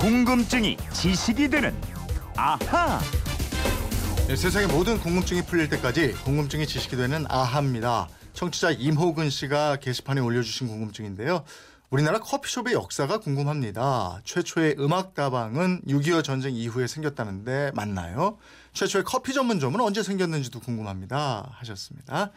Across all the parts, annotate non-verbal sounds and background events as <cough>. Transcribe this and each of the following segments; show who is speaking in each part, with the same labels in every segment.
Speaker 1: 궁금증이 지식이 되는 아하.
Speaker 2: 네, 세상의 모든 궁금증이 풀릴 때까지 궁금증이 지식이 되는 아하입니다. 청취자 임호근 씨가 게시판에 올려주신 궁금증인데요. 우리나라 커피숍의 역사가 궁금합니다. 최초의 음악다방은 6.25 전쟁 이후에 생겼다는데 맞나요? 최초의 커피 전문점은 언제 생겼는지도 궁금합니다. 하셨습니다.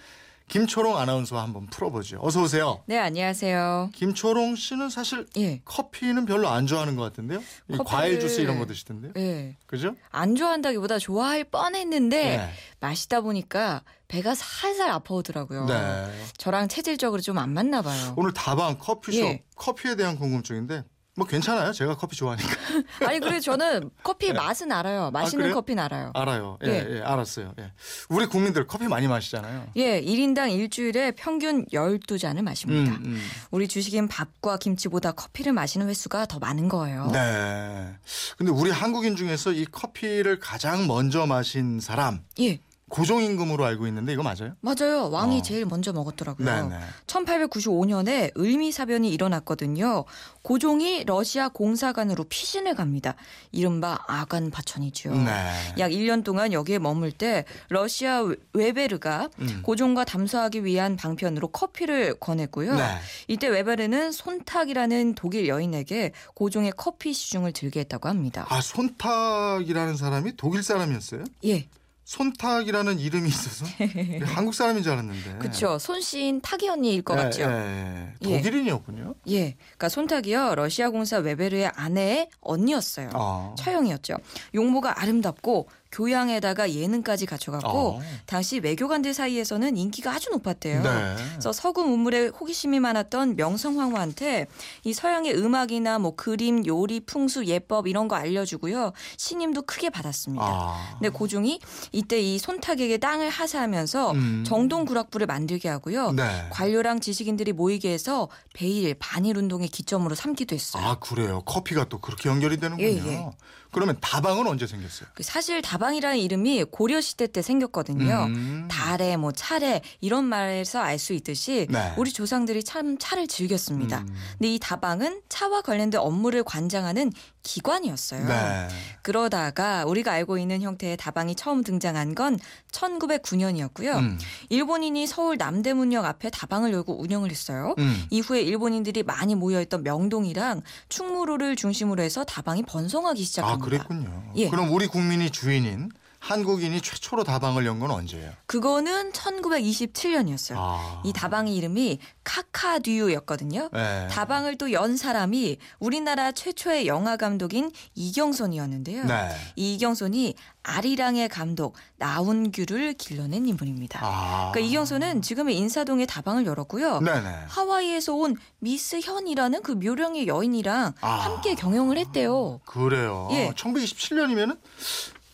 Speaker 2: 김초롱 아나운서와 한번 풀어보죠. 어서 오세요.
Speaker 3: 네, 안녕하세요.
Speaker 2: 김초롱 씨는 사실
Speaker 3: 예.
Speaker 2: 커피는 별로 안 좋아하는 것 같은데요. 이
Speaker 3: 커피를-
Speaker 2: 과일 주스 이런 거 드시던데요.
Speaker 3: 예.
Speaker 2: 그죠?
Speaker 3: 안 좋아한다기보다 좋아할 뻔했는데
Speaker 2: 네.
Speaker 3: 마시다 보니까 배가 살살 아파오더라고요.
Speaker 2: 네.
Speaker 3: 저랑 체질적으로 좀 안 맞나 봐요.
Speaker 2: 오늘 다방 커피숍
Speaker 3: 예.
Speaker 2: 커피에 대한 궁금증인데 뭐 괜찮아요. 제가 커피 좋아하니까 <laughs>
Speaker 3: 아니 그래 저는 커피 맛은 알아요. 맛있는
Speaker 2: 네. 그래요?
Speaker 3: 커피는 알아요.
Speaker 2: 알아요. 예,
Speaker 3: 예.
Speaker 2: 예, 알았어요. 예. 우리 국민들 커피 많이 마시잖아요.
Speaker 3: 예, 1인당 일주일에 평균 12잔을 마십니다.
Speaker 2: 음, 음.
Speaker 3: 우리 주식인 밥과 김치보다 커피를 마시는 횟수가 더 많은 거예요.
Speaker 2: 네. 근데 우리 한국인 중에서 이 커피를 가장 먼저 마신 사람
Speaker 3: 예,
Speaker 2: 고종임금으로 알고 있는데 이거 맞아요?
Speaker 3: 맞아요. 왕이
Speaker 2: 어.
Speaker 3: 제일 먼저 먹었더라고요.
Speaker 2: 네, 네.
Speaker 3: 1895년에 을미사변이 일어났거든요. 고종이 러시아 공사관으로 피신을 갑니다. 이른바 아간 파천이죠.
Speaker 2: 네.
Speaker 3: 약 1년 동안 여기에 머물 때 러시아 웨- 웨베르가
Speaker 2: 음.
Speaker 3: 고종과 담소하기 위한 방편으로 커피를 권했고요.
Speaker 2: 네.
Speaker 3: 이때 웨베르는 손탁이라는 독일 여인에게 고종의 커피 시중을 들게 했다고 합니다.
Speaker 2: 아 손탁이라는 사람이 독일 사람이었어요?
Speaker 3: 예,
Speaker 2: 손탁이라는 이름이 있어서 <laughs> 한국 사람인 줄 알았는데.
Speaker 3: 그렇죠. 손씨인 타기 언니일 것
Speaker 2: 예,
Speaker 3: 같죠.
Speaker 2: 예, 예.
Speaker 3: 예.
Speaker 2: 독일인이었군요.
Speaker 3: 예, 그러니까 손탁이요 러시아 공사 웨베르의 아내의 언니였어요.
Speaker 2: 아.
Speaker 3: 처형이었죠. 용모가 아름답고 교양에다가 예능까지 갖춰갖고
Speaker 2: 어.
Speaker 3: 당시 외교관들 사이에서는 인기가 아주 높았대요.
Speaker 2: 네.
Speaker 3: 그래서 서구 문물에 호기심이 많았던 명성황후한테 이 서양의 음악이나 뭐 그림, 요리, 풍수, 예법 이런 거 알려주고요. 신임도 크게 받았습니다.
Speaker 2: 아.
Speaker 3: 근데 고종이 이때 이 손탁에게 땅을 하사하면서
Speaker 2: 음.
Speaker 3: 정동 구락부를 만들게 하고요.
Speaker 2: 네.
Speaker 3: 관료랑 지식인들이 모이게 해서 베일 반일 운동의 기점으로 삼기도 했어요.
Speaker 2: 아 그래요. 커피가 또 그렇게 연결이 되는군요.
Speaker 3: 예, 예.
Speaker 2: 그러면 다방은 언제 생겼어요?
Speaker 3: 그 사실 다방 이라는 이름이 고려 시대 때 생겼거든요.
Speaker 2: 음.
Speaker 3: 달에 뭐 차례 이런 말에서 알 수 있듯이
Speaker 2: 네.
Speaker 3: 우리 조상들이 참 차를 즐겼습니다.
Speaker 2: 음.
Speaker 3: 근데 이 다방은 차와 관련된 업무를 관장하는 기관이었어요.
Speaker 2: 네.
Speaker 3: 그러다가 우리가 알고 있는 형태의 다방이 처음 등장한 건 1909년이었고요.
Speaker 2: 음.
Speaker 3: 일본인이 서울 남대문역 앞에 다방을 열고 운영을 했어요.
Speaker 2: 음.
Speaker 3: 이후에 일본인들이 많이 모여있던 명동이랑 충무로를 중심으로 해서 다방이 번성하기
Speaker 2: 아
Speaker 3: 시작합니다.
Speaker 2: 그랬군요.
Speaker 3: 예.
Speaker 2: 그럼 우리 국민이 주인인 한국인이 최초로 다방을 연 건 언제예요?
Speaker 3: 그거는 1927년이었어요.
Speaker 2: 아.
Speaker 3: 이 다방의 이름이 카카듀였거든요.
Speaker 2: 네.
Speaker 3: 다방을 또 연 사람이 우리나라 최초의 영화 감독인 이경손이었는데요.
Speaker 2: 네.
Speaker 3: 이 이경손이 아리랑의 감독 나운규를 길러낸 인물입니다.
Speaker 2: 아.
Speaker 3: 그러니까 이경손은 지금의 인사동에 다방을 열었고요.
Speaker 2: 네네.
Speaker 3: 하와이에서 온 미스 현이라는 그 묘령의 여인이랑
Speaker 2: 아.
Speaker 3: 함께 경영을 했대요.
Speaker 2: 그래요.
Speaker 3: 예.
Speaker 2: 1927년이면은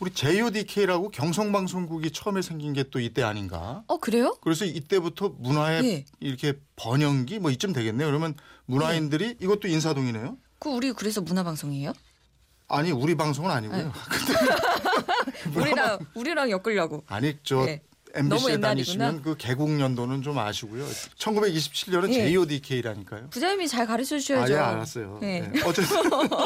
Speaker 2: 우리 JODK라고 경성방송국이 처음에 생긴 게 또 이때 아닌가?
Speaker 3: 어 그래요?
Speaker 2: 그래서 이때부터 문화의
Speaker 3: 예.
Speaker 2: 이렇게 번영기 뭐 이쯤 되겠네요. 그러면 문화인들이 이것도 인사동이네요.
Speaker 3: 그 우리 그래서 문화방송이에요?
Speaker 2: 아니 우리 방송은 아니고요. <laughs>
Speaker 3: 우리랑 우리랑 엮으려고.
Speaker 2: 아니 저
Speaker 3: 예.
Speaker 2: MBC에. 다니시면 그 개국 연도는 좀 아시고요. 1927년은
Speaker 3: 예.
Speaker 2: JODK라니까요.
Speaker 3: 부장님이 잘 가르쳐
Speaker 2: 아,
Speaker 3: 주셔야죠.
Speaker 2: 예, 알았어요.
Speaker 3: 네.
Speaker 2: 네. 어쨌든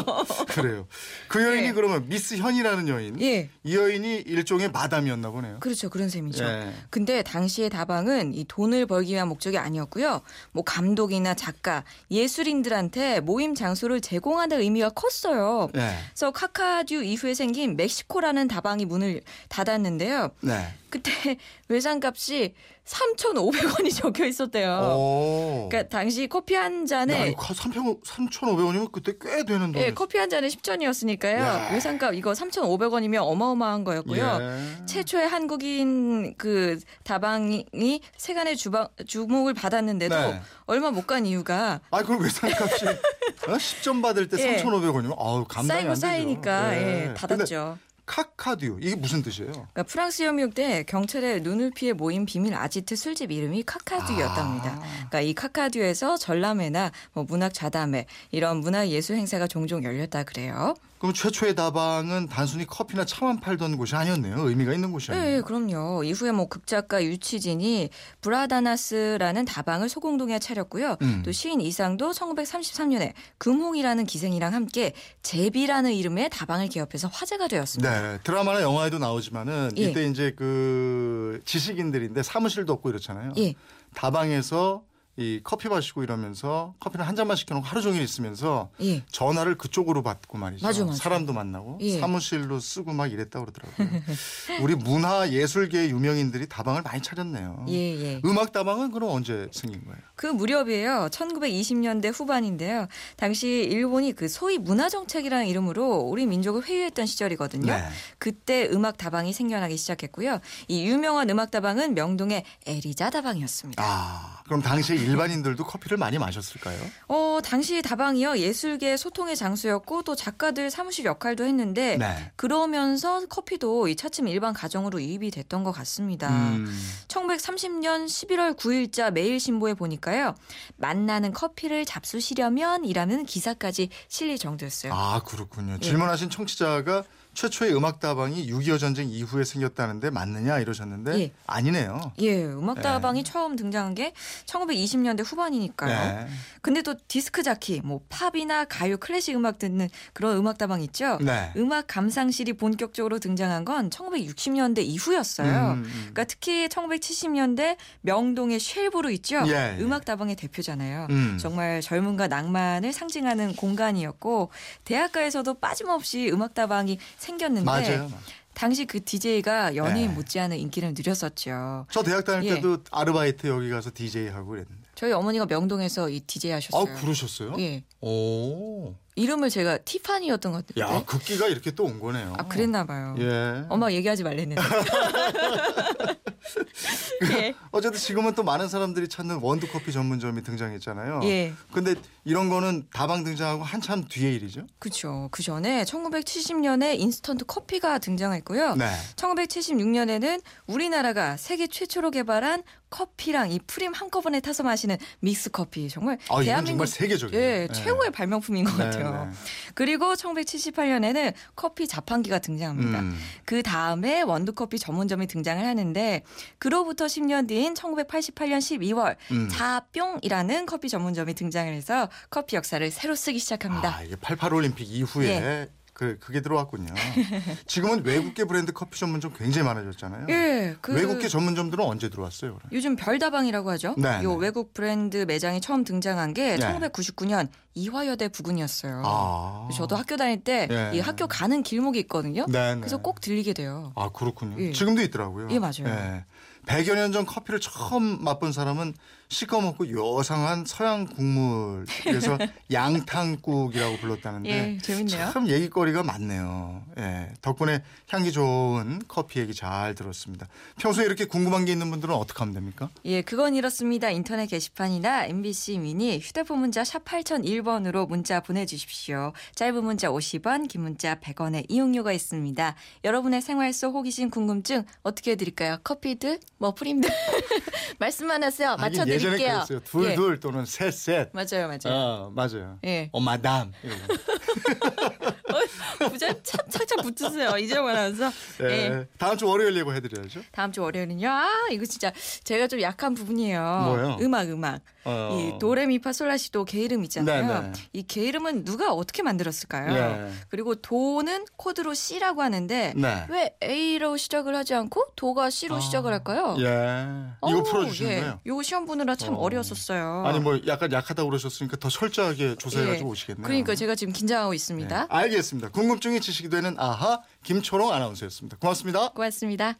Speaker 2: <laughs> 그래요. 그 여인이
Speaker 3: 예.
Speaker 2: 그러면 미스 현이라는 여인.
Speaker 3: 예.
Speaker 2: 이 여인이 일종의 마담이었나 보네요.
Speaker 3: 그렇죠. 그런 셈이죠.
Speaker 2: 예.
Speaker 3: 근데 당시의 다방은 이 돈을 벌기 위한 목적이 아니었고요. 뭐 감독이나 작가, 예술인들한테 모임 장소를 제공하는 의미가 컸어요.
Speaker 2: 네.
Speaker 3: 그래서 카카듀 이후에 생긴 멕시코라는 다방이 문을 닫았는데요.
Speaker 2: 네.
Speaker 3: 그때 <laughs> 외상값이 3,500원이 <laughs> 적혀 있었대요.
Speaker 2: 오.
Speaker 3: 그러니까 당시 커피 한
Speaker 2: 야,
Speaker 3: 잔에
Speaker 2: 이거 3,500원이면 그때 꽤 되는 돈.
Speaker 3: 예, 커피 한 잔에 10전이었으니까요.
Speaker 2: 야.
Speaker 3: 외상값 이거 3,500원이면 어마어마한 거였고요.
Speaker 2: 예.
Speaker 3: 최초의 한국인 그 다방이 세간의 주방, 주목을 받았는데도
Speaker 2: 네.
Speaker 3: 얼마 못 간 이유가
Speaker 2: 아, 그럼 외상값이 <laughs> 어? 10점 받을 때
Speaker 3: 예.
Speaker 2: 3,500원이면 아우 감당이
Speaker 3: 쌓이고
Speaker 2: 안 되죠.
Speaker 3: 쌓이니까 예, 닫았죠.
Speaker 2: 카카듀 이게 무슨 뜻이에요?
Speaker 3: 그러니까 프랑스 혁명 때 경찰의 눈을 피해 모인 비밀 아지트 술집 이름이 카카듀였답니다.
Speaker 2: 아.
Speaker 3: 그러니까 이 카카듀에서 전람회나 뭐 문학 자담회 이런 문화 예술 행사가 종종 열렸다 그래요.
Speaker 2: 그럼 최초의 다방은 단순히 커피나 차만 팔던 곳이 아니었네요. 의미가 있는 곳이었네요.
Speaker 3: 네, 그럼요. 이후에 뭐 극작가 유치진이 브라다나스라는 다방을 소공동에 차렸고요.
Speaker 2: 음.
Speaker 3: 또 시인 이상도 1933년에 금홍이라는 기생이랑 함께 제비라는 이름의 다방을 개업해서 화제가 되었습니다.
Speaker 2: 네, 드라마나 영화에도 나오지만은
Speaker 3: 예.
Speaker 2: 이때 이제 그 지식인들인데 사무실도 없고 이렇잖아요.
Speaker 3: 예.
Speaker 2: 다방에서 이 커피 마시고 이러면서 커피를 한 잔만 시켜놓고 하루 종일 있으면서
Speaker 3: 예.
Speaker 2: 전화를 그쪽으로 받고 말이죠.
Speaker 3: 맞아, 맞아.
Speaker 2: 사람도 만나고
Speaker 3: 예.
Speaker 2: 사무실로 쓰고 막 이랬다 고 그러더라고요. <laughs> 우리 문화 예술계 유명인들이 다방을 많이 차렸네요.
Speaker 3: 예, 예.
Speaker 2: 음악 다방은 그럼 언제 생긴 거예요?
Speaker 3: 그 무렵이에요. 1920년대 후반인데요. 당시 일본이 그 소위 문화 정책이라는 이름으로 우리 민족을 회유했던 시절이거든요.
Speaker 2: 네.
Speaker 3: 그때 음악 다방이 생겨나기 시작했고요. 이 유명한 음악 다방은 명동의 에리자 다방이었습니다.
Speaker 2: 아, 그럼 당시에 일반인들도 커피를 많이 마셨을까요?
Speaker 3: 어, 당시 다방이요. 예술계 소통의 장소였고 또 작가들 사무실 역할도 했는데
Speaker 2: 네.
Speaker 3: 그러면서 커피도 이 차츰 일반 가정으로 유입이 됐던 것 같습니다.
Speaker 2: 음,
Speaker 3: 1930년 11월 9일자 매일신보에 보니까요. 만나는 커피를 잡수시려면 이라는 기사까지 실릴 정도였어요.
Speaker 2: 아 그렇군요.
Speaker 3: 예.
Speaker 2: 질문하신 청취자가 최초의 음악 다방이 6.25 전쟁 이후에 생겼다는데 맞느냐 이러셨는데
Speaker 3: 예.
Speaker 2: 아니네요.
Speaker 3: 예, 음악다방이 처음 등장한 게 1920년대 후반이니까요.
Speaker 2: 네.
Speaker 3: 근데 또 디스크 자키, 뭐 팝이나 가요, 클래식 음악 듣는 그런 음악다방 있죠.
Speaker 2: 네.
Speaker 3: 음악 감상실이 본격적으로 등장한 건 1960년대 이후였어요.
Speaker 2: 음, 음.
Speaker 3: 그러니까 특히 1970년대 명동의 쉘브루 있죠.
Speaker 2: 예, 예.
Speaker 3: 음악다방의 대표잖아요.
Speaker 2: 음.
Speaker 3: 정말 젊음과 낭만을 상징하는 공간이었고 대학가에서도 빠짐없이 음악다방이 생겼는데
Speaker 2: 맞아요.
Speaker 3: 당시 그 DJ가 연예인
Speaker 2: 네.
Speaker 3: 못지않은 인기를 누렸었죠.
Speaker 2: 저 대학 다닐
Speaker 3: 예.
Speaker 2: 때도 아르바이트 여기 가서 DJ 하고 그랬는데.
Speaker 3: 저희 어머니가 명동에서 이 DJ 하셨어요.
Speaker 2: 아 그러셨어요?
Speaker 3: 예.
Speaker 2: 오.
Speaker 3: 이름을 제가 티파니였던 것 같은데.
Speaker 2: 야 극기가 이렇게 또 온 거네요.
Speaker 3: 아 그랬나 봐요.
Speaker 2: 예.
Speaker 3: 엄마 얘기하지 말랬는데. <laughs> 예.
Speaker 2: 어쨌든 지금은 또 많은 사람들이 찾는 원두 커피 전문점이 등장했잖아요.
Speaker 3: 예.
Speaker 2: 근데 이런 거는 다방 등장하고 한참 뒤의 일이죠.
Speaker 3: 그렇죠. 그 전에 1970년에 인스턴트 커피가 등장했고요.
Speaker 2: 네.
Speaker 3: 1976년에는 우리나라가 세계 최초로 개발한 커피랑 이 프림 한꺼번에 타서 마시는 믹스 커피 정말
Speaker 2: 아
Speaker 3: 대한민국
Speaker 2: 정말 세계적이에요.
Speaker 3: 예,
Speaker 2: 네.
Speaker 3: 최고의 발명품인 것
Speaker 2: 네,
Speaker 3: 같아요.
Speaker 2: 네.
Speaker 3: 그리고 1978년에는 커피 자판기가 등장합니다.
Speaker 2: 음.
Speaker 3: 그 다음에 원두커피 전문점이 등장을 하는데 그로부터 10년 뒤인 1988년 12월
Speaker 2: 음.
Speaker 3: 자뿅이라는 커피 전문점이 등장을 해서 커피 역사를 새로 쓰기 시작합니다.
Speaker 2: 아, 이게 88 올림픽 이후에
Speaker 3: 예.
Speaker 2: 그 그게 들어왔군요. <laughs> 지금은 외국계 브랜드 커피 전문점 굉장히 많아졌잖아요.
Speaker 3: 예, 그
Speaker 2: 외국계 전문점들은 언제 들어왔어요? 그럼?
Speaker 3: 요즘 별다방이라고 하죠.
Speaker 2: 네,
Speaker 3: 요
Speaker 2: 네.
Speaker 3: 외국 브랜드 매장이 처음 등장한 게
Speaker 2: 네.
Speaker 3: 1999년 이화여대 부근이었어요.
Speaker 2: 아.
Speaker 3: 저도 학교 다닐 때이
Speaker 2: 예.
Speaker 3: 학교 가는 길목이 있거든요.
Speaker 2: 네, 네.
Speaker 3: 그래서 꼭 들리게 돼요.
Speaker 2: 아 그렇군요.
Speaker 3: 예.
Speaker 2: 지금도 있더라고요.
Speaker 3: 예, 맞아요.
Speaker 2: 100여 년 전 커피를 처음 맛본 사람은 시꺼멓고 요상한 서양 국물 그래서 <laughs> 양탕국이라고 불렀다는데
Speaker 3: 예, 재밌네요.
Speaker 2: 참 얘기거리가 많네요. 예, 덕분에 향기 좋은 커피 얘기 잘 들었습니다. 평소에 이렇게 궁금한 게 있는 분들은 어떻게 하면 됩니까?
Speaker 3: 예, 그건 이렇습니다. 인터넷 게시판이나 MBC 미니 휴대폰 문자 샵 8001번으로 문자 보내주십시오. 짧은 문자 50원, 긴 문자 100원의 이용료가 있습니다. 여러분의 생활 속 호기심 궁금증 어떻게 해드릴까요? 커피들, 뭐 프림들 말씀만 하세요.
Speaker 2: 하긴 예전에
Speaker 3: 맞춰드릴게요.
Speaker 2: 그랬어요. 둘,
Speaker 3: 예,
Speaker 2: 둘 또는 셋, 셋.
Speaker 3: 맞아요, 맞아요.
Speaker 2: 어, 맞아요.
Speaker 3: 예. <laughs>
Speaker 2: 어, 마담. 이러고.
Speaker 3: 부자 참 붙으세요. 이재용 아나운서.
Speaker 2: 예. <laughs>
Speaker 3: 예.
Speaker 2: 다음 주 월요일 예고 해드려야죠.
Speaker 3: 다음 주 월요일은요. 아, 이거 진짜 제가 좀 약한 부분이에요.
Speaker 2: 뭐요?
Speaker 3: 음악, 음악.
Speaker 2: 어.
Speaker 3: 이 도레미파솔라시도 개 이름 있잖아요.
Speaker 2: 네, 네.
Speaker 3: 이개 이름은 누가 어떻게 만들었을까요?
Speaker 2: 예.
Speaker 3: 그리고 도는 코드로 C라고 하는데
Speaker 2: 네.
Speaker 3: 왜 A로 시작을 하지 않고 도가 C로
Speaker 2: 아,
Speaker 3: 시작을 할까요?
Speaker 2: 예. 이거 풀어주시는
Speaker 3: 예.
Speaker 2: 거예요?
Speaker 3: 요거 시험 보느라 참
Speaker 2: 어.
Speaker 3: 어. 려웠었어요
Speaker 2: 아니 뭐 약간 약하다고 그러셨으니까 더 철저하게 조사해가지고
Speaker 3: 예.
Speaker 2: 오시겠네요.
Speaker 3: 그러니까 제가 지금 긴장하고 있습니다.
Speaker 2: 네, 알겠습니다. 궁금증이 지식이 되는 아하 김초롱 아나운서였습니다. 고맙습니다.
Speaker 3: 고맙습니다.